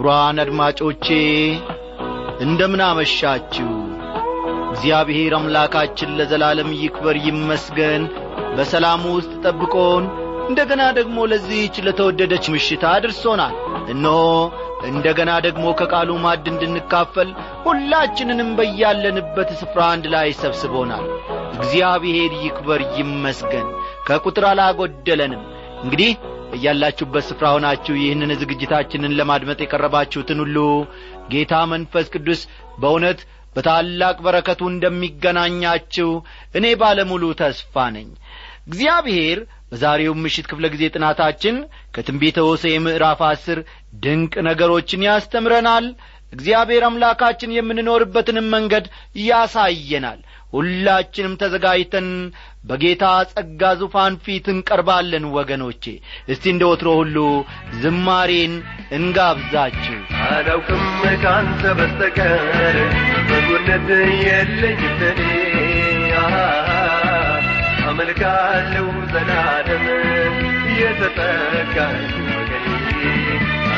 ክብሯን አድማጮቼ እንደምን አመሻችሁ? እግዚአብሔር አምላካችን ለዘላለም ይክበር ይመስገን። በሰላሙ ውስጥ ጠብቆን እንደገና ደግሞ ለዚህች ለተወደደች ምሽት አድርሶናል። እነሆ እንደገና ደግሞ ከቃሉ ማድ እንድንካፈል ሁላችንንም በያለንበት ስፍራ አንድ ላይ ሰብስቦናል። እግዚአብሔር ይክበር ይመስገን። ከቁጥር አላጐደለንም እንግዲህ በያላችሁበት ስፍራ ሆናችሁ ይህንን ዝግጅታችንን ለማድመጥ የቀረባችሁትን ሁሉ ጌታ መንፈስ ቅዱስ በእውነት በታላቅ በረከቱ እንደሚገናኛችሁ እኔ ባለሙሉ ተስፋ ነኝ። እግዚአብሔር በዛሬው ምሽት ክፍለ ጊዜ ጥናታችን ከትንቢተ ሆሴዕ ምዕራፍ አስር ድንቅ ነገሮችን ያስተምረናል። እግዚአብሔር አምላካችን የምንኖርበትንም መንገድ ያሳየናል ሁላችንም ተዘጋጅተን በጌታ ጸጋ ዙፋን ፊት እንቀርባለን ወገኖቼ። እስቲ እንደ ወትሮ ሁሉ ዝማሬን እንጋብዛችሁ። አላውቅም ካንተ በስተቀር በጎነት የለኝም አመልካለሁ ዘላለም የተጠጋኝ ወገኔ።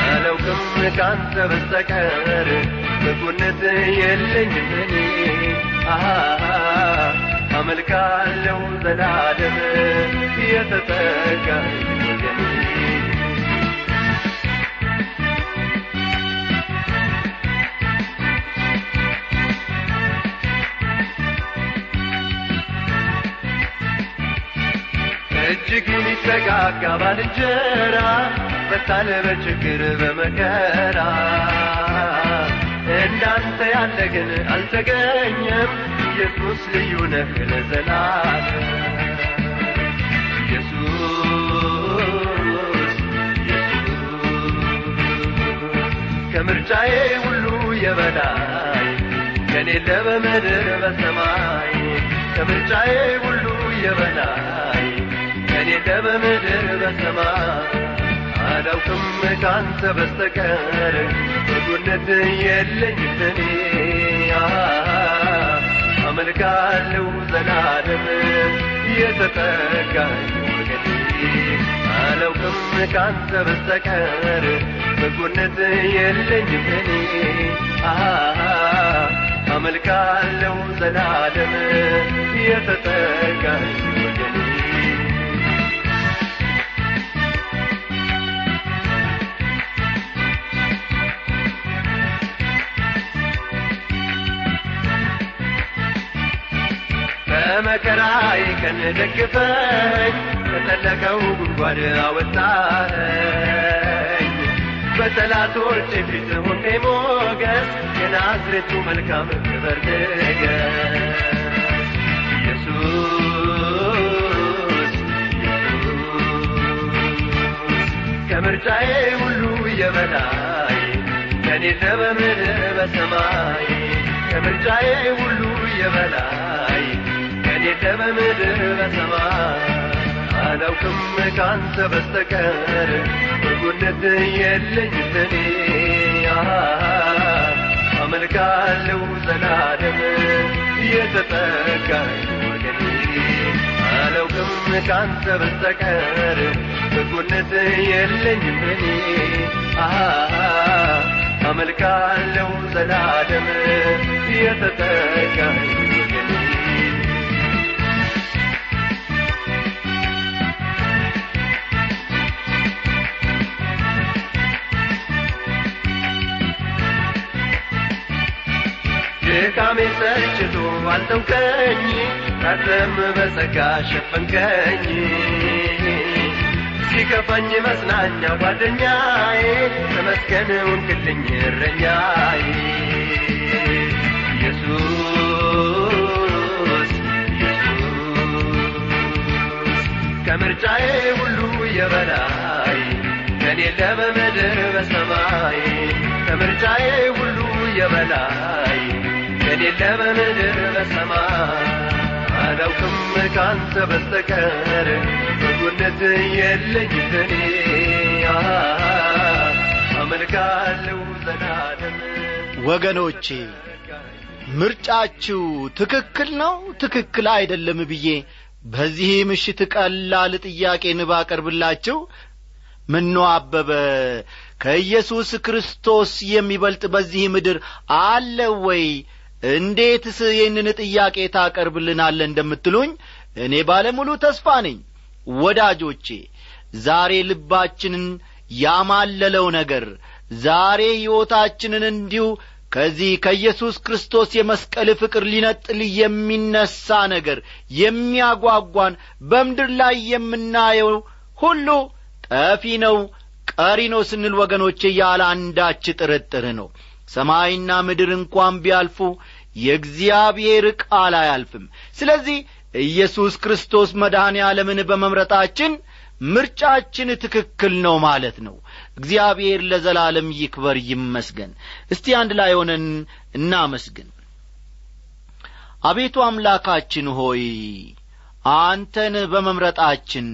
አላውቅም ካንተ በስተቀር በጎነት የለኝም አመልካለሁ ዘላለም የተጠጋኝ ወገኔ። እጅግ የሚጠጋጋ ባልንጀራ በታለ በችግር በመከራ እንዳንተ ያለ ግን አልተገኘም። ኢየሱስ ልዩ ነህ ለዘላለም። ከምርጫዬ ሁሉ የበላይ ከኔለ በምድር በሰማይ ከምርጫዬ ሁሉ የበላይ ከኔለ በምድር በሰማይ አላውቅም ካንተ በስተቀር በጎነት የለኝም እኔ አመልካለሁ ዘላለም የተጠጋኝ አላውቅም ካንተ በስተቀር በጎነት የለኝም እኔ አመልካለሁ ዘላለም የተጠጋኝ ወገኔ በመከራዬ ቀን ደግፈኝ ከጠለቀው ጉድጓድ አወጣኸኝ። በጠላቶች ፊት ሆኔ ሞገስ የናዝሬቱ መልካም ክበር ንገስ ኢየሱስ ከምርጫዬ ሁሉ የበላይ ከኔ በምድር በሰማይ ከምርጫዬ ሁሉ የበላይ በምድር በሰማይ አላውቅም ካንተ በስተቀር በጎነት የለኝም እኔ አመልካለሁ ዘላለም የተጠጋኝ ወገኔ አላውቅም ካንተ በስተቀር በጎነት የለኝም እኔ አመልካለሁ ዘላለም የተጠጋኝ ድካሜ ሰልችቶ አልተውከኝ ካንተም በጸጋ ሸፈንከኝ። ሲከፋኝ መጽናኛ ጓደኛዬ ተመስገን ውንክልኝ እረኛዬ። ኢየሱስ ኢየሱስ ከምርጫዬ ሁሉ የበላይ ከኔ ለበምድር በሰማይ ከምርጫዬ ሁሉ የበላይ የሌለ በምድር በሰማይ አላውቅም ካንተ በስተቀር በጎነት የለኝም ለኔ አመልካለሁ ወገኖቼ ምርጫችሁ ትክክል ነው? ትክክል አይደለም ብዬ በዚህ ምሽት ቀላል ጥያቄን ባቀርብላችሁ ምኖ አበበ ከኢየሱስ ክርስቶስ የሚበልጥ በዚህ ምድር አለ ወይ እንዴትስ ይህንን ጥያቄ ታቀርብልናለ እንደምትሉኝ እኔ ባለሙሉ ተስፋ ነኝ። ወዳጆቼ ዛሬ ልባችንን ያማለለው ነገር ዛሬ ሕይወታችንን እንዲሁ ከዚህ ከኢየሱስ ክርስቶስ የመስቀል ፍቅር ሊነጥል የሚነሣ ነገር የሚያጓጓን በምድር ላይ የምናየው ሁሉ ጠፊ ነው ቀሪ ነው ስንል ወገኖቼ ያለ አንዳች ጥርጥር ነው። ሰማይና ምድር እንኳን ቢያልፉ የእግዚአብሔር ቃል አያልፍም። ስለዚህ ኢየሱስ ክርስቶስ መድኃኔ ዓለምን በመምረጣችን ምርጫችን ትክክል ነው ማለት ነው። እግዚአብሔር ለዘላለም ይክበር ይመስገን። እስቲ አንድ ላይ ሆነን እናመስግን። አቤቱ አምላካችን ሆይ አንተን በመምረጣችን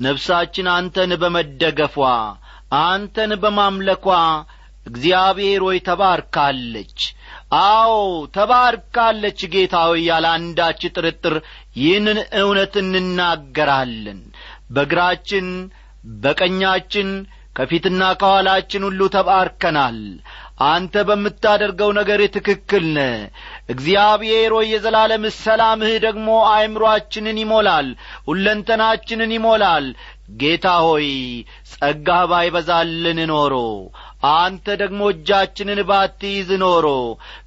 ነፍሳችን አንተን በመደገፏ አንተን በማምለኳ እግዚአብሔር ሆይ ተባርካለች አዎ ተባርካለች ጌታ ሆይ ያለ አንዳች ጥርጥር ይህንን እውነት እንናገራለን። በግራችን በቀኛችን ከፊትና ከኋላችን ሁሉ ተባርከናል። አንተ በምታደርገው ነገር ትክክል ነ እግዚአብሔር ሆይ የዘላለም ሰላምህ ደግሞ አእምሮአችንን ይሞላል ሁለንተናችንን ይሞላል። ጌታ ሆይ ጸጋህ ባይበዛልን ኖሮ አንተ ደግሞ እጃችንን ባትይዝ ኖሮ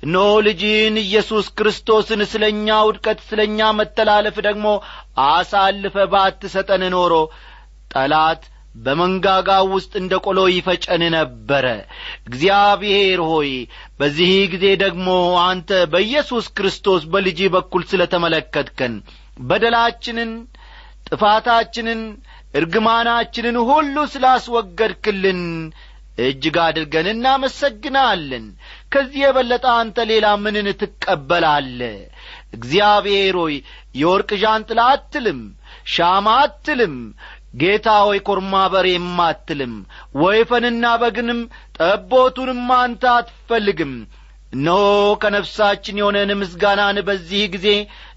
እነሆ ልጅህን ኢየሱስ ክርስቶስን ስለ እኛ ውድቀት ስለ እኛ መተላለፍ ደግሞ አሳልፈ ባትሰጠን ኖሮ ጠላት በመንጋጋው ውስጥ እንደ ቆሎ ይፈጨን ነበረ። እግዚአብሔር ሆይ በዚህ ጊዜ ደግሞ አንተ በኢየሱስ ክርስቶስ በልጅ በኩል ስለ ተመለከትከን በደላችንን ጥፋታችንን እርግማናችንን ሁሉ ስላስወገድክልን እጅግ አድርገን እናመሰግናለን። ከዚህ የበለጠ አንተ ሌላ ምንን ትቀበላለ? እግዚአብሔር ሆይ የወርቅ ዣንጥላ አትልም ሻማ አትልም ጌታ ሆይ ኮርማ በሬም አትልም ወይፈንና በግንም ጠቦቱንም አንተ አትፈልግም። እነሆ ከነፍሳችን የሆነን ምስጋናን በዚህ ጊዜ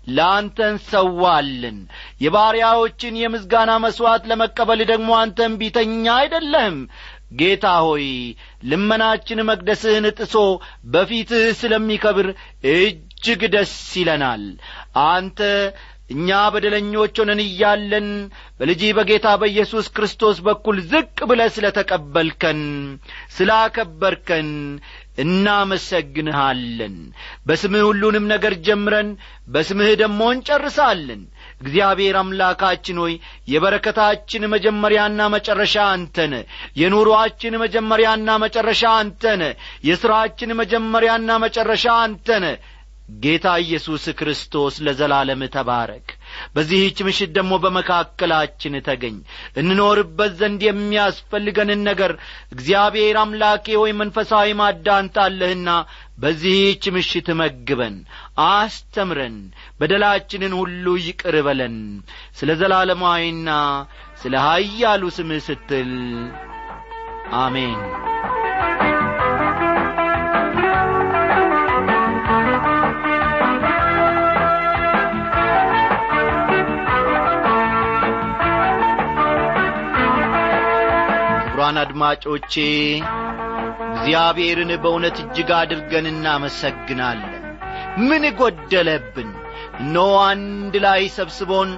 ለአንተ እንሰዋለን። የባሪያዎችን የምስጋና መሥዋዕት ለመቀበል ደግሞ አንተ እምቢተኛ አይደለህም ጌታ ሆይ ልመናችን መቅደስህን ጥሶ በፊትህ ስለሚከብር እጅግ ደስ ይለናል። አንተ እኛ በደለኞች ሆነን እያለን በልጅ በጌታ በኢየሱስ ክርስቶስ በኩል ዝቅ ብለ ስለ ተቀበልከን ስላከበርከን እናመሰግንሃለን። በስምህ ሁሉንም ነገር ጀምረን በስምህ ደግሞ እንጨርሳለን እግዚአብሔር አምላካችን ሆይ የበረከታችን መጀመሪያና መጨረሻ አንተነ የኑሮአችን መጀመሪያና መጨረሻ አንተነ የሥራችን መጀመሪያና መጨረሻ አንተነ ጌታ ኢየሱስ ክርስቶስ ለዘላለም ተባረክ በዚህች ምሽት ደግሞ በመካከላችን ተገኝ። እንኖርበት ዘንድ የሚያስፈልገንን ነገር እግዚአብሔር አምላኬ ወይ መንፈሳዊ ማዳንታለህና በዚህች ምሽት መግበን አስተምረን በደላችንን ሁሉ ይቅር በለን። ስለ ዘላለማዊና ስለ ኀያሉ ስምህ ስትል አሜን ክቡራን አድማጮቼ እግዚአብሔርን በእውነት እጅግ አድርገን እናመሰግናለን። ምን ጐደለብን እነሆ አንድ ላይ ሰብስቦን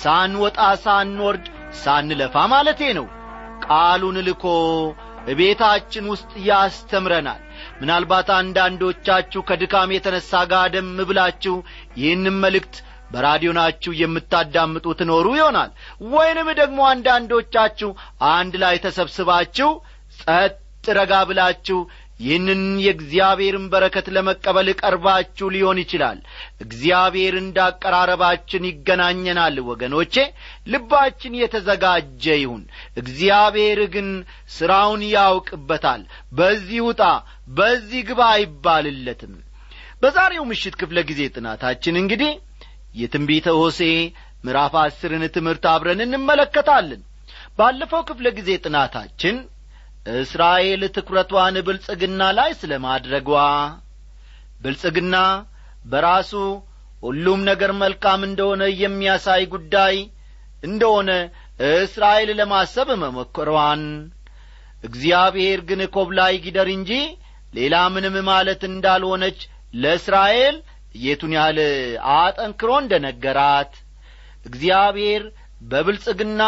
ሳንወጣ ሳንወርድ ሳንለፋ ማለቴ ነው። ቃሉን ልኮ ቤታችን ውስጥ ያስተምረናል። ምናልባት አንዳንዶቻችሁ ከድካም የተነሣ ጋደም ብላችሁ ይህንም መልእክት በራዲዮናችሁ የምታዳምጡ ትኖሩ ይሆናል። ወይንም ደግሞ አንዳንዶቻችሁ አንድ ላይ ተሰብስባችሁ ጸጥ ረጋ ብላችሁ ይህንን የእግዚአብሔርን በረከት ለመቀበል ቀርባችሁ ሊሆን ይችላል። እግዚአብሔር እንዳቀራረባችን ይገናኘናል ወገኖቼ ልባችን የተዘጋጀ ይሁን። እግዚአብሔር ግን ሥራውን ያውቅበታል። በዚህ ውጣ በዚህ ግባ አይባልለትም። በዛሬው ምሽት ክፍለ ጊዜ ጥናታችን እንግዲህ የትንቢተ ሆሴ ምዕራፍ አስርን ትምህርት አብረን እንመለከታለን። ባለፈው ክፍለ ጊዜ ጥናታችን እስራኤል ትኩረቷን ብልጽግና ላይ ስለ ማድረጓ ብልጽግና በራሱ ሁሉም ነገር መልካም እንደሆነ የሚያሳይ ጉዳይ እንደሆነ እስራኤል ለማሰብ መሞከሯን እግዚአብሔር ግን ኮብላይ ጊደር እንጂ ሌላ ምንም ማለት እንዳልሆነች ለእስራኤል የቱን ያህል አጠንክሮ እንደ ነገራት እግዚአብሔር በብልጽግና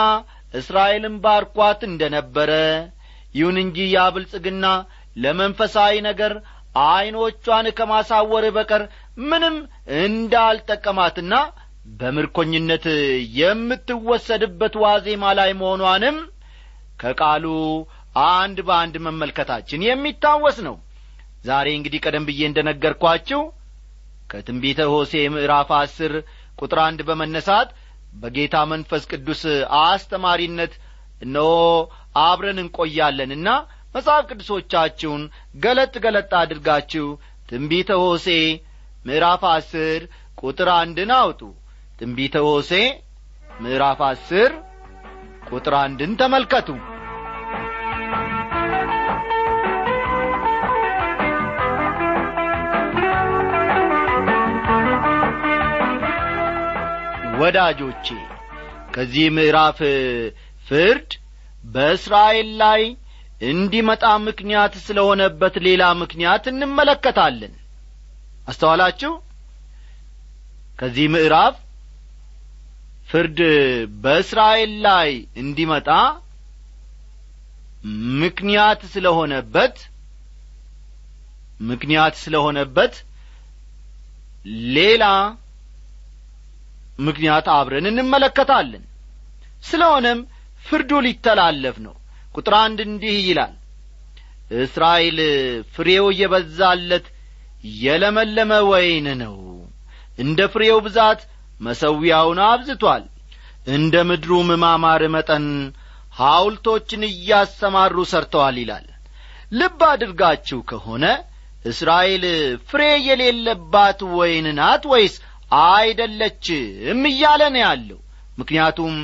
እስራኤልን ባርኳት እንደ ነበረ ይሁን እንጂ ያ ብልጽግና ለመንፈሳዊ ነገር ዐይኖቿን ከማሳወር በቀር ምንም እንዳልጠቀማትና በምርኮኝነት የምትወሰድበት ዋዜማ ላይ መሆኗንም ከቃሉ አንድ በአንድ መመልከታችን የሚታወስ ነው። ዛሬ እንግዲህ ቀደም ብዬ እንደ ነገርኳችሁ ከትንቢተ ሆሴ ምዕራፍ አስር ቁጥር አንድ በመነሳት በጌታ መንፈስ ቅዱስ አስተማሪነት እነሆ አብረን እንቆያለንና መጽሐፍ ቅዱሶቻችሁን ገለጥ ገለጥ አድርጋችሁ ትንቢተ ሆሴ ምዕራፍ አስር ቁጥር አንድን አውጡ። ትንቢተ ሆሴ ምዕራፍ አስር ቁጥር አንድን ተመልከቱ ወዳጆቼ ከዚህ ምዕራፍ ፍርድ በእስራኤል ላይ እንዲመጣ ምክንያት ስለ ሆነበት ሌላ ምክንያት እንመለከታለን። አስተዋላችሁ? ከዚህ ምዕራፍ ፍርድ በእስራኤል ላይ እንዲመጣ ምክንያት ስለ ሆነበት ምክንያት ስለ ሆነበት ሌላ ምክንያት አብረን እንመለከታለን። ስለሆነም ፍርዱ ሊተላለፍ ነው። ቁጥር አንድ እንዲህ ይላል እስራኤል ፍሬው የበዛለት የለመለመ ወይን ነው። እንደ ፍሬው ብዛት መሰዊያውን አብዝቷል። እንደ ምድሩም ማማር መጠን ሐውልቶችን እያሰማሩ ሰርተዋል ይላል። ልብ አድርጋችሁ ከሆነ እስራኤል ፍሬ የሌለባት ወይን ናት ወይስ አይደለችም እያለ ነው ያለው። ምክንያቱም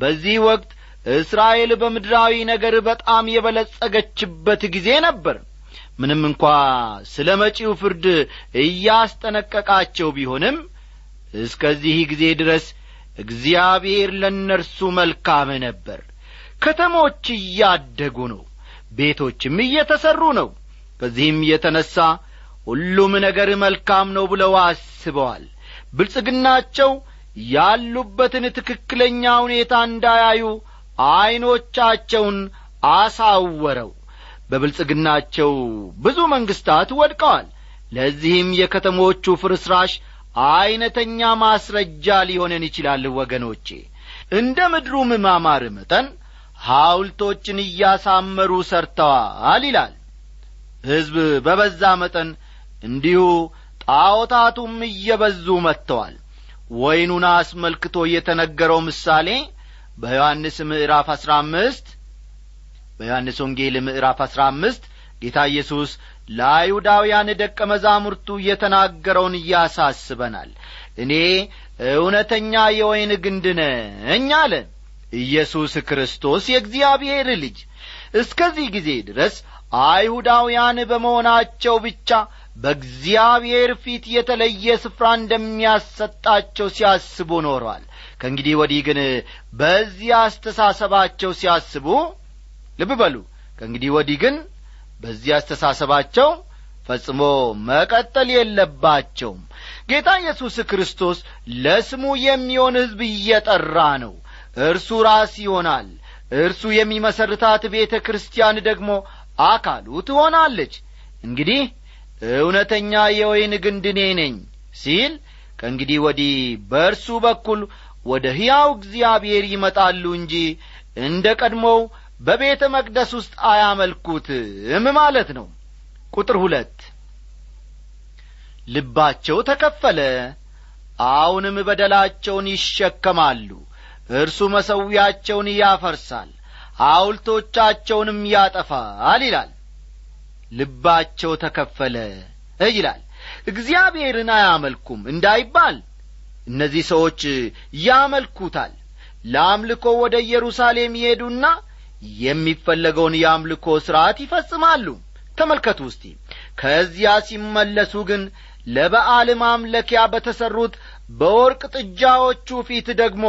በዚህ ወቅት እስራኤል በምድራዊ ነገር በጣም የበለጸገችበት ጊዜ ነበር። ምንም እንኳ ስለ መጪው ፍርድ እያስጠነቀቃቸው ቢሆንም እስከዚህ ጊዜ ድረስ እግዚአብሔር ለእነርሱ መልካም ነበር። ከተሞች እያደጉ ነው ቤቶችም እየተሠሩ ነው። ከዚህም የተነሣ ሁሉም ነገር መልካም ነው ብለው አስበዋል ብልጽግናቸው ያሉበትን ትክክለኛ ሁኔታ እንዳያዩ ዐይኖቻቸውን አሳወረው። በብልጽግናቸው ብዙ መንግሥታት ወድቀዋል። ለዚህም የከተሞቹ ፍርስራሽ ዐይነተኛ ማስረጃ ሊሆነን ይችላል ወገኖቼ። እንደ ምድሩም ማማር መጠን ሐውልቶችን እያሳመሩ ሰርተዋል ይላል። ሕዝብ በበዛ መጠን እንዲሁ ጣዖታቱም እየበዙ መጥተዋል። ወይኑን አስመልክቶ የተነገረው ምሳሌ በዮሐንስ ምዕራፍ አሥራ አምስት በዮሐንስ ወንጌል ምዕራፍ አሥራ አምስት ጌታ ኢየሱስ ለአይሁዳውያን ደቀ መዛሙርቱ የተናገረውን እያሳስበናል እኔ እውነተኛ የወይን ግንድ ነኝ አለ ኢየሱስ ክርስቶስ የእግዚአብሔር ልጅ። እስከዚህ ጊዜ ድረስ አይሁዳውያን በመሆናቸው ብቻ በእግዚአብሔር ፊት የተለየ ስፍራ እንደሚያሰጣቸው ሲያስቡ ኖረዋል። ከእንግዲህ ወዲህ ግን በዚህ አስተሳሰባቸው ሲያስቡ ልብ በሉ። ከእንግዲህ ወዲህ ግን በዚህ አስተሳሰባቸው ፈጽሞ መቀጠል የለባቸውም። ጌታ ኢየሱስ ክርስቶስ ለስሙ የሚሆን ሕዝብ እየጠራ ነው። እርሱ ራስ ይሆናል። እርሱ የሚመሰርታት ቤተ ክርስቲያን ደግሞ አካሉ ትሆናለች። እንግዲህ እውነተኛ የወይን ግንድ እኔ ነኝ ሲል ከእንግዲህ ወዲህ በእርሱ በኩል ወደ ሕያው እግዚአብሔር ይመጣሉ እንጂ እንደ ቀድሞው በቤተ መቅደስ ውስጥ አያመልኩትም ማለት ነው። ቁጥር ሁለት ልባቸው ተከፈለ አሁንም በደላቸውን ይሸከማሉ። እርሱ መሠዊያቸውን ያፈርሳል ሐውልቶቻቸውንም ያጠፋል ይላል ልባቸው ተከፈለ ይላል። እግዚአብሔርን አያመልኩም እንዳይባል እነዚህ ሰዎች ያመልኩታል። ለአምልኮ ወደ ኢየሩሳሌም ይሄዱና የሚፈለገውን የአምልኮ ሥርዓት ይፈጽማሉ። ተመልከቱ እስቲ። ከዚያ ሲመለሱ ግን ለበዓል ማምለኪያ በተሠሩት በወርቅ ጥጃዎቹ ፊት ደግሞ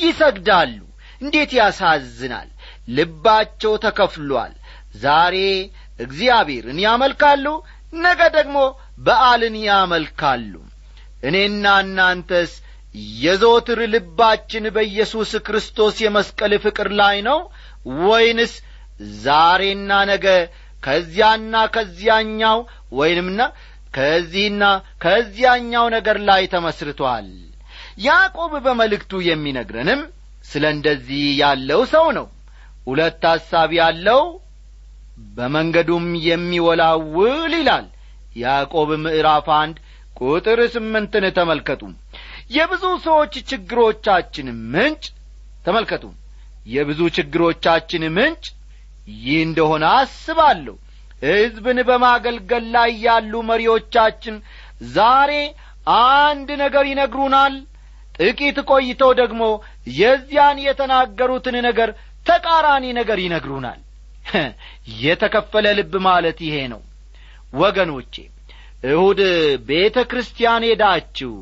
ይሰግዳሉ። እንዴት ያሳዝናል! ልባቸው ተከፍሏል። ዛሬ እግዚአብሔርን ያመልካሉ ነገ ደግሞ በዓልን ያመልካሉ። እኔና እናንተስ የዘወትር ልባችን በኢየሱስ ክርስቶስ የመስቀል ፍቅር ላይ ነው ወይንስ ዛሬና ነገ ከዚያና ከዚያኛው ወይንምና ከዚህና ከዚያኛው ነገር ላይ ተመስርቶአል ያዕቆብ በመልእክቱ የሚነግረንም ስለ እንደዚህ ያለው ሰው ነው። ሁለት ሐሳብ ያለው በመንገዱም የሚወላውል ይላል። ያዕቆብ ምዕራፍ አንድ ቁጥር ስምንትን ተመልከቱ። የብዙ ሰዎች ችግሮቻችን ምንጭ ተመልከቱ። የብዙ ችግሮቻችን ምንጭ ይህ እንደሆነ አስባለሁ። ሕዝብን በማገልገል ላይ ያሉ መሪዎቻችን ዛሬ አንድ ነገር ይነግሩናል። ጥቂት ቆይተው ደግሞ የዚያን የተናገሩትን ነገር ተቃራኒ ነገር ይነግሩናል የተከፈለ ልብ ማለት ይሄ ነው። ወገኖቼ እሁድ ቤተ ክርስቲያን ሄዳችሁ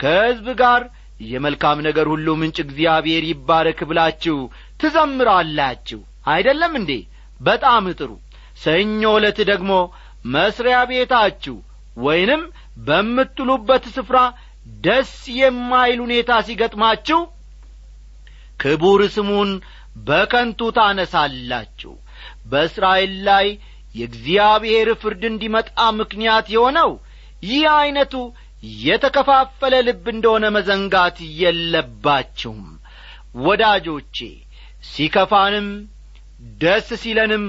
ከሕዝብ ጋር የመልካም ነገር ሁሉ ምንጭ እግዚአብሔር ይባረክ ብላችሁ ትዘምራላችሁ። አይደለም እንዴ? በጣም ጥሩ። ሰኞ ዕለት ደግሞ መስሪያ ቤታችሁ ወይንም በምትሉበት ስፍራ ደስ የማይል ሁኔታ ሲገጥማችሁ ክቡር ስሙን በከንቱ ታነሳላችሁ በእስራኤል ላይ የእግዚአብሔር ፍርድ እንዲመጣ ምክንያት የሆነው ይህ ዐይነቱ የተከፋፈለ ልብ እንደሆነ መዘንጋት የለባችሁም። ወዳጆቼ ሲከፋንም ደስ ሲለንም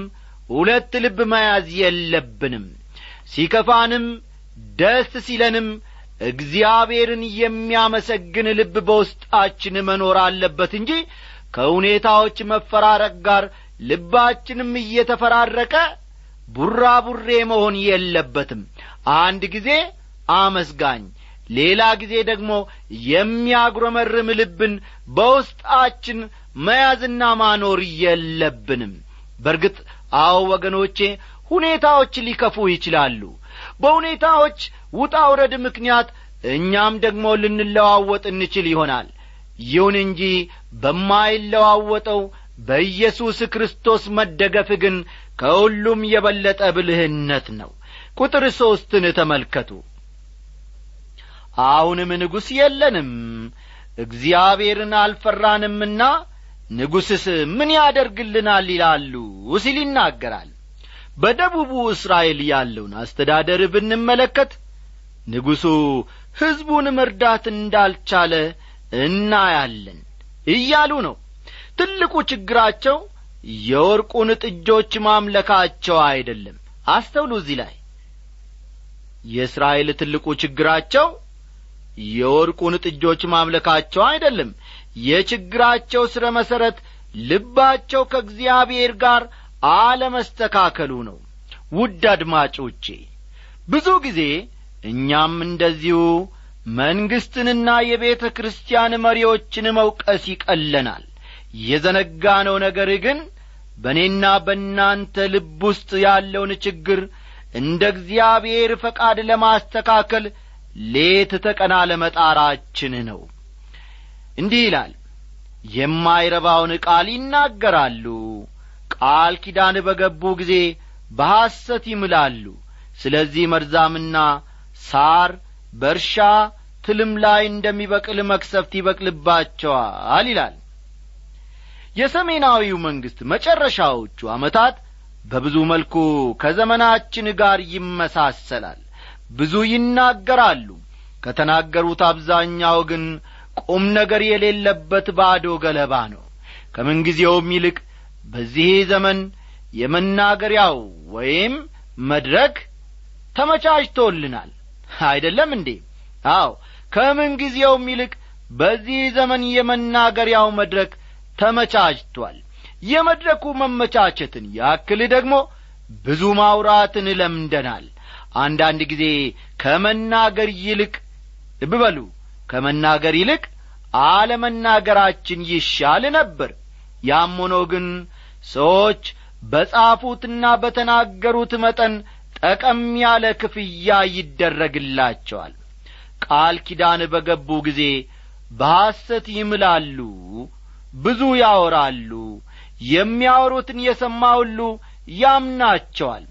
ሁለት ልብ መያዝ የለብንም። ሲከፋንም ደስ ሲለንም እግዚአብሔርን የሚያመሰግን ልብ በውስጣችን መኖር አለበት እንጂ ከሁኔታዎች መፈራረቅ ጋር ልባችንም እየተፈራረቀ ቡራቡሬ መሆን የለበትም። አንድ ጊዜ አመስጋኝ ሌላ ጊዜ ደግሞ የሚያጉረመርም ልብን በውስጣችን መያዝና ማኖር የለብንም። በርግጥ አዎ ወገኖቼ ሁኔታዎች ሊከፉ ይችላሉ። በሁኔታዎች ውጣ ውረድ ምክንያት እኛም ደግሞ ልንለዋወጥ እንችል ይሆናል። ይሁን እንጂ በማይለዋወጠው በኢየሱስ ክርስቶስ መደገፍ ግን ከሁሉም የበለጠ ብልህነት ነው። ቁጥር ሦስትን ተመልከቱ። አሁንም ንጉሥ የለንም እግዚአብሔርን አልፈራንምና ንጉሥስ ምን ያደርግልናል ይላሉ ሲል ይናገራል። በደቡቡ እስራኤል ያለውን አስተዳደር ብንመለከት ንጉሡ ሕዝቡን መርዳት እንዳልቻለ እናያለን እያሉ ነው ትልቁ ችግራቸው የወርቁን ጥጆች ማምለካቸው አይደለም። አስተውሉ እዚህ ላይ። የእስራኤል ትልቁ ችግራቸው የወርቁን ጥጆች ማምለካቸው አይደለም። የችግራቸው ስረ መሠረት ልባቸው ከእግዚአብሔር ጋር አለመስተካከሉ ነው። ውድ አድማጮቼ ብዙ ጊዜ እኛም እንደዚሁ መንግሥትንና የቤተ ክርስቲያን መሪዎችን መውቀስ ይቀለናል የዘነጋነው ነገር ግን በእኔና በእናንተ ልብ ውስጥ ያለውን ችግር እንደ እግዚአብሔር ፈቃድ ለማስተካከል ሌት ተቀና ለመጣራችን ነው። እንዲህ ይላል የማይረባውን ቃል ይናገራሉ። ቃል ኪዳን በገቡ ጊዜ በሐሰት ይምላሉ። ስለዚህ መርዛምና ሳር በእርሻ ትልም ላይ እንደሚበቅል መክሰፍት ይበቅልባቸዋል ይላል የሰሜናዊው መንግሥት መጨረሻዎቹ ዓመታት በብዙ መልኩ ከዘመናችን ጋር ይመሳሰላል። ብዙ ይናገራሉ። ከተናገሩት አብዛኛው ግን ቁም ነገር የሌለበት ባዶ ገለባ ነው። ከምንጊዜውም ይልቅ በዚህ ዘመን የመናገሪያው ወይም መድረክ ተመቻችቶልናል። አይደለም እንዴ? አዎ ከምን ጊዜውም ይልቅ በዚህ ዘመን የመናገሪያው መድረክ ተመቻችቷል። የመድረኩ መመቻቸትን ያክል ደግሞ ብዙ ማውራትን ለምደናል። አንዳንድ ጊዜ ከመናገር ይልቅ ልብ ከመናገር ይልቅ አለመናገራችን ይሻል ነበር። ያም ሆኖ ግን ሰዎች በጻፉትና በተናገሩት መጠን ጠቀም ያለ ክፍያ ይደረግላቸዋል። ቃል ኪዳን በገቡ ጊዜ በሐሰት ይምላሉ ብዙ ያወራሉ የሚያወሩትን የሰማ ሁሉ ያምናቸዋል።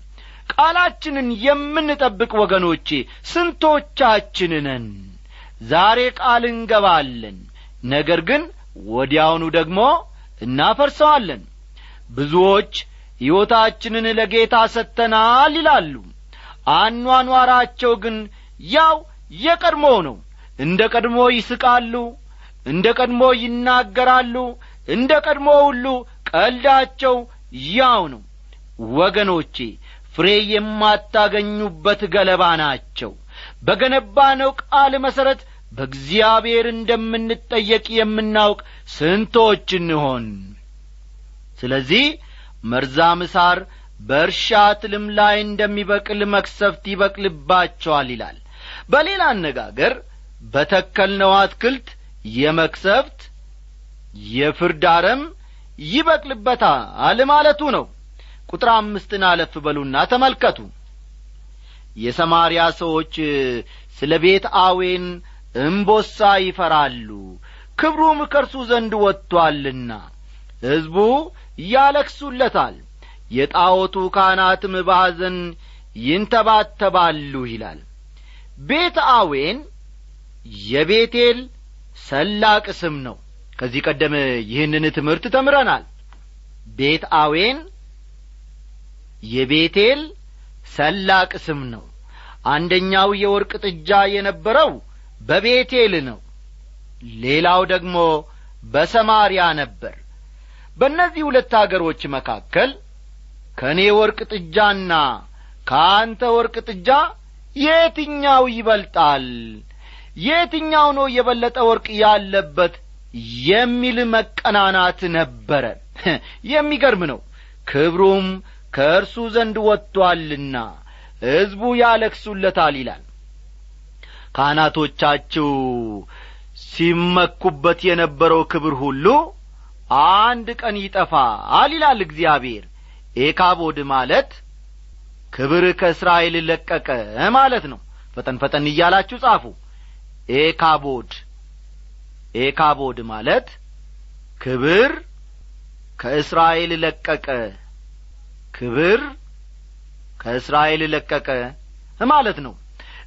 ቃላችንን የምንጠብቅ ወገኖቼ ስንቶቻችን ዛሬ ቃል እንገባለን ነገር ግን ወዲያውኑ ደግሞ እናፈርሰዋለን። ብዙዎች ሕይወታችንን ለጌታ ሰጥተናል ይላሉ። አኗኗራቸው ግን ያው የቀድሞ ነው እንደ ቀድሞ ይስቃሉ እንደ ቀድሞ ይናገራሉ እንደ ቀድሞ ሁሉ ቀልዳቸው ያው ነው። ወገኖቼ ፍሬ የማታገኙበት ገለባ ናቸው። በገነባነው ቃል መሠረት በእግዚአብሔር እንደምንጠየቅ የምናውቅ ስንቶች እንሆን? ስለዚህ መርዛም ሳር በእርሻ ትልም ላይ እንደሚበቅል መክሰፍት ይበቅልባቸዋል ይላል። በሌላ አነጋገር በተከልነው አትክልት የመክሰፍት የፍርድ አረም ይበቅልበታል ማለቱ ነው። ቁጥር አምስትን አለፍ በሉና ተመልከቱ። የሰማርያ ሰዎች ስለ ቤት አዌን እምቦሳ ይፈራሉ ክብሩም ከእርሱ ዘንድ ወጥቶአልና ሕዝቡ ያለክሱለታል የጣዖቱ ካህናትም ባሕዘን ይንተባተባሉ ይላል። ቤት አዌን የቤቴል ሰላቅ ስም ነው። ከዚህ ቀደም ይህንን ትምህርት ተምረናል። ቤት አዌን የቤቴል ሰላቅ ስም ነው። አንደኛው የወርቅ ጥጃ የነበረው በቤቴል ነው። ሌላው ደግሞ በሰማርያ ነበር። በእነዚህ ሁለት አገሮች መካከል ከእኔ ወርቅ ጥጃና ከአንተ ወርቅ ጥጃ የትኛው ይበልጣል የትኛው ነው የበለጠ ወርቅ ያለበት የሚል መቀናናት ነበረ? የሚገርም ነው። ክብሩም ከእርሱ ዘንድ ወጥቶአልና ሕዝቡ ያለቅሱለታል ይላል። ካህናቶቻችሁ ሲመኩበት የነበረው ክብር ሁሉ አንድ ቀን ይጠፋል ይላል እግዚአብሔር። ኤካቦድ ማለት ክብር ከእስራኤል ለቀቀ ማለት ነው። ፈጠን ፈጠን እያላችሁ ጻፉ ኤካቦድ። ኤካቦድ ማለት ክብር ከእስራኤል ለቀቀ። ክብር ከእስራኤል ለቀቀ ማለት ነው።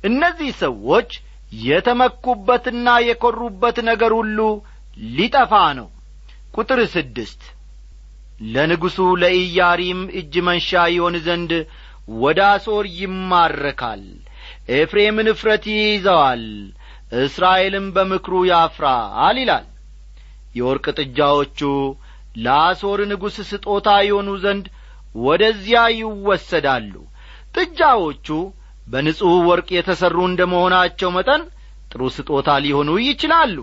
እነዚህ ሰዎች የተመኩበትና የኰሩበት ነገር ሁሉ ሊጠፋ ነው። ቁጥር ስድስት ለንጉሡ ለኢያሪም እጅ መንሻ ይሆን ዘንድ ወደ አሶር ይማረካል ኤፍሬምን እፍረት ይይዘዋል እስራኤልም በምክሩ ያፍራል ይላል። የወርቅ ጥጃዎቹ ለአሶር ንጉሥ ስጦታ ይሆኑ ዘንድ ወደዚያ ይወሰዳሉ። ጥጃዎቹ በንጹሕ ወርቅ የተሠሩ እንደ መሆናቸው መጠን ጥሩ ስጦታ ሊሆኑ ይችላሉ።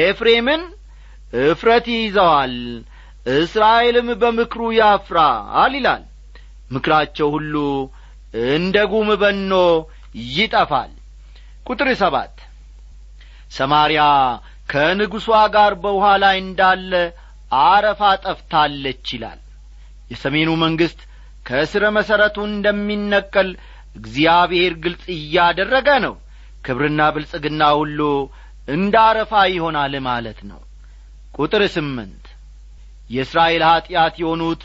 ኤፍሬምን እፍረት ይይዘዋል እስራኤልም በምክሩ ያፍራል ይላል። ምክራቸው ሁሉ እንደ ጉም በኖ ይጠፋል። ቁጥር ሰባት ሰማርያ ከንጉሷ ጋር በውኃ ላይ እንዳለ አረፋ ጠፍታለች ይላል። የሰሜኑ መንግሥት ከእስረ መሠረቱ እንደሚነቀል እግዚአብሔር ግልጽ እያደረገ ነው። ክብርና ብልጽግና ሁሉ እንደ አረፋ ይሆናል ማለት ነው። ቁጥር ስምንት የእስራኤል ኀጢአት የሆኑት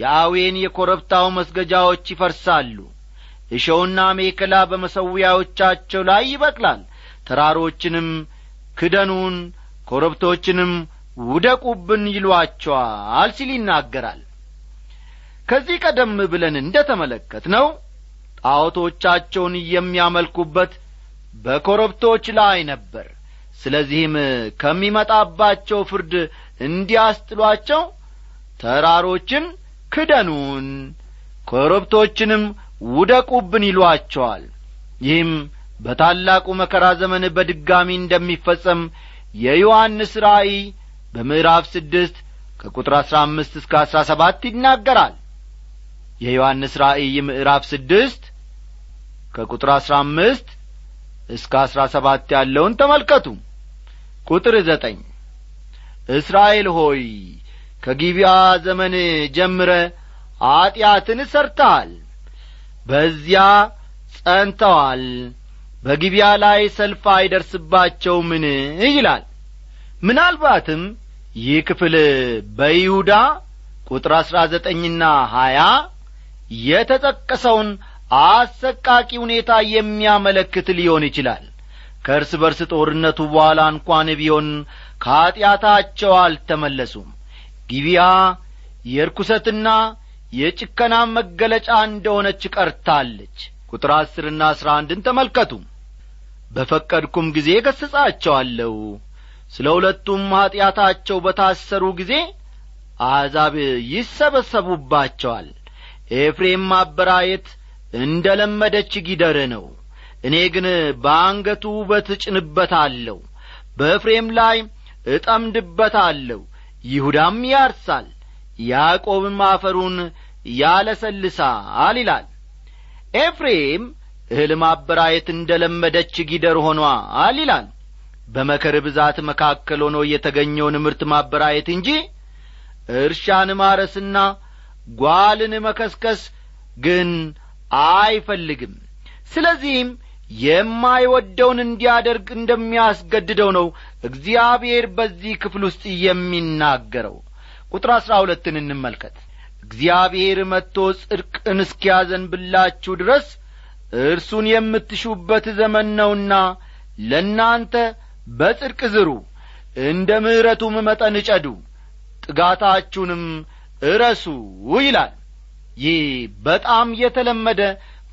የአዌን የኰረብታው መስገጃዎች ይፈርሳሉ። እሾውና ሜከላ በመሠዊያዎቻቸው ላይ ይበቅላል ተራሮችንም ክደኑን ኮረብቶችንም ውደቁብን ይሏቸዋል ሲል ይናገራል። ከዚህ ቀደም ብለን እንደ ተመለከት ነው ጣዖቶቻቸውን የሚያመልኩበት በኮረብቶች ላይ ነበር። ስለዚህም ከሚመጣባቸው ፍርድ እንዲያስጥሏቸው ተራሮችን ክደኑን ኮረብቶችንም ውደቁብን ይሏቸዋል። ይህም በታላቁ መከራ ዘመን በድጋሚ እንደሚፈጸም የዮሐንስ ራእይ በምዕራፍ ስድስት ከቁጥር አሥራ አምስት እስከ አሥራ ሰባት ይናገራል። የዮሐንስ ራእይ ምዕራፍ ስድስት ከቁጥር አሥራ አምስት እስከ አሥራ ሰባት ያለውን ተመልከቱ። ቁጥር ዘጠኝ እስራኤል ሆይ ከጊቢያ ዘመን ጀምረ ኀጢአትን ሰርተሃል በዚያ ጸንተዋል በጊቢያ ላይ ሰልፍ አይደርስባቸውምን? ይላል። ምናልባትም ይህ ክፍል በይሁዳ ቁጥር አሥራ ዘጠኝና ሀያ የተጠቀሰውን አሰቃቂ ሁኔታ የሚያመለክት ሊሆን ይችላል። ከእርስ በርስ ጦርነቱ በኋላ እንኳን ቢሆን ከኀጢአታቸው አልተመለሱም። ጊቢያ የርኩሰትና የጭከና መገለጫ እንደሆነች ቀርታለች። ቁጥር አስርና አስራ አንድን ተመልከቱ በፈቀድኩም ጊዜ ገሥጻቸዋለሁ ስለ ሁለቱም ኀጢአታቸው በታሰሩ ጊዜ አሕዛብ ይሰበሰቡባቸዋል። ኤፍሬም ማበራየት እንደ ለመደች ጊደር ነው። እኔ ግን በአንገቱ ውበት እጭንበታለሁ በኤፍሬም ላይ እጠምድበታለሁ። ይሁዳም ያርሳል ያዕቆብም አፈሩን ያለሰልሳል ይላል። ኤፍሬም እህል ማበራየት እንደ ለመደች ጊደር ሆኗል ይላል። በመከር ብዛት መካከል ሆኖ የተገኘውን ምርት ማበራየት እንጂ እርሻን ማረስና ጓልን መከስከስ ግን አይፈልግም። ስለዚህም የማይወደውን እንዲያደርግ እንደሚያስገድደው ነው እግዚአብሔር በዚህ ክፍል ውስጥ የሚናገረው። ቁጥር አሥራ ሁለትን እንመልከት። እግዚአብሔር መጥቶ ጽድቅን እስኪያዘንብላችሁ ድረስ እርሱን የምትሹበት ዘመን ነውና ለእናንተ በጽድቅ ዝሩ። እንደ ምሕረቱም መጠን እጨዱ ጥጋታችሁንም እረሱ ይላል። ይህ በጣም የተለመደ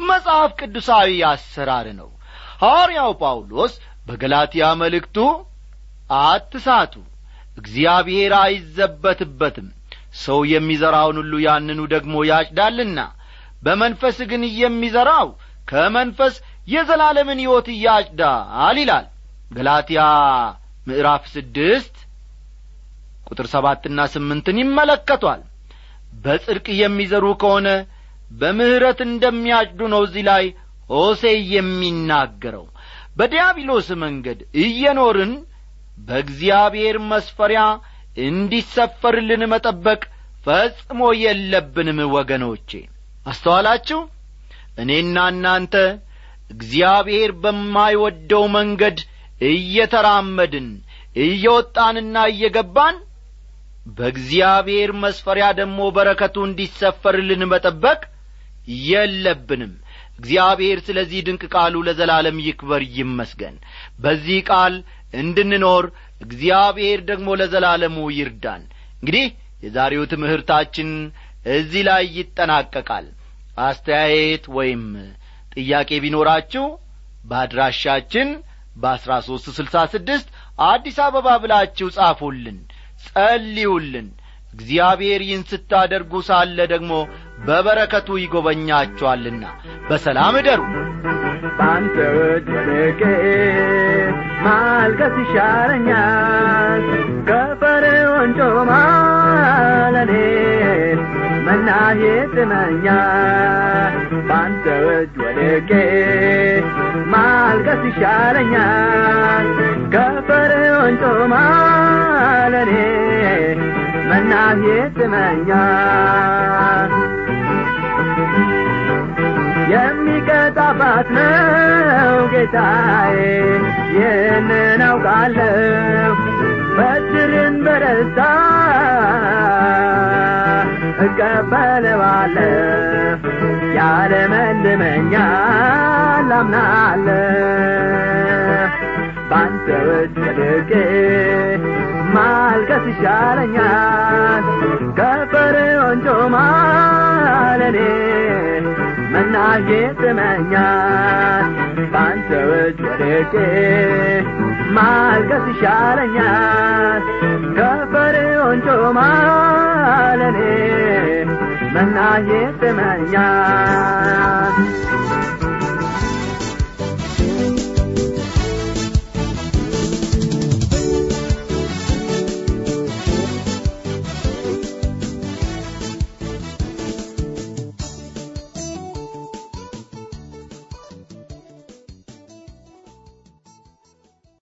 መጽሐፍ ቅዱሳዊ አሰራር ነው። ሐዋርያው ጳውሎስ በገላትያ መልእክቱ አትሳቱ እግዚአብሔር አይዘበትበትም ሰው የሚዘራውን ሁሉ ያንኑ ደግሞ ያጭዳልና በመንፈስ ግን የሚዘራው ከመንፈስ የዘላለምን ሕይወት ያጭዳል ይላል። ገላትያ ምዕራፍ ስድስት ቁጥር ሰባትና ስምንትን ይመለከቷል። በጽድቅ የሚዘሩ ከሆነ በምሕረት እንደሚያጭዱ ነው እዚህ ላይ ሆሴ የሚናገረው። በዲያብሎስ መንገድ እየኖርን በእግዚአብሔር መስፈሪያ እንዲሰፈርልን መጠበቅ ፈጽሞ የለብንም ወገኖቼ። አስተዋላችሁ እኔና እናንተ እግዚአብሔር በማይወደው መንገድ እየተራመድን እየወጣንና እየገባን በእግዚአብሔር መስፈሪያ ደግሞ በረከቱ እንዲሰፈርልን መጠበቅ የለብንም። እግዚአብሔር ስለዚህ ድንቅ ቃሉ ለዘላለም ይክበር ይመስገን። በዚህ ቃል እንድንኖር እግዚአብሔር ደግሞ ለዘላለሙ ይርዳን። እንግዲህ የዛሬው ትምህርታችን እዚህ ላይ ይጠናቀቃል አስተያየት ወይም ጥያቄ ቢኖራችሁ በአድራሻችን በአሥራ ሦስት ስልሳ ስድስት አዲስ አበባ ብላችሁ ጻፉልን ጸልዩልን። እግዚአብሔር ይህን ስታደርጉ ሳለ ደግሞ በበረከቱ ይጐበኛችኋልና በሰላም እደሩ። እጅ ወድቄ ማልቀስ ይሻለኛል ከፈርዖን ጮማ መናሄ ጥመኛል በአንተ እጅ ወድቄ ማልቀስ ይሻለኛል ከፈርዖን ጮማ ለኔ መናሄ ጥመኛል የሚቀጣባት ነው ጌታዬ ይህንን አውቃለሁ። በትርን በደስታ እቀበለዋለሁ ያለመልመኛል አምናለሁ በአንተ እጅ ወድቄ ማልቀስ ይሻለኛል ከፈርዖን ጮማ ለኔ መናሄ ጥመኛል እጅ ወድቄ ማልቀስ ይሻለኛል። ከፈርዖን ጮማ ለኔ ጥመኛል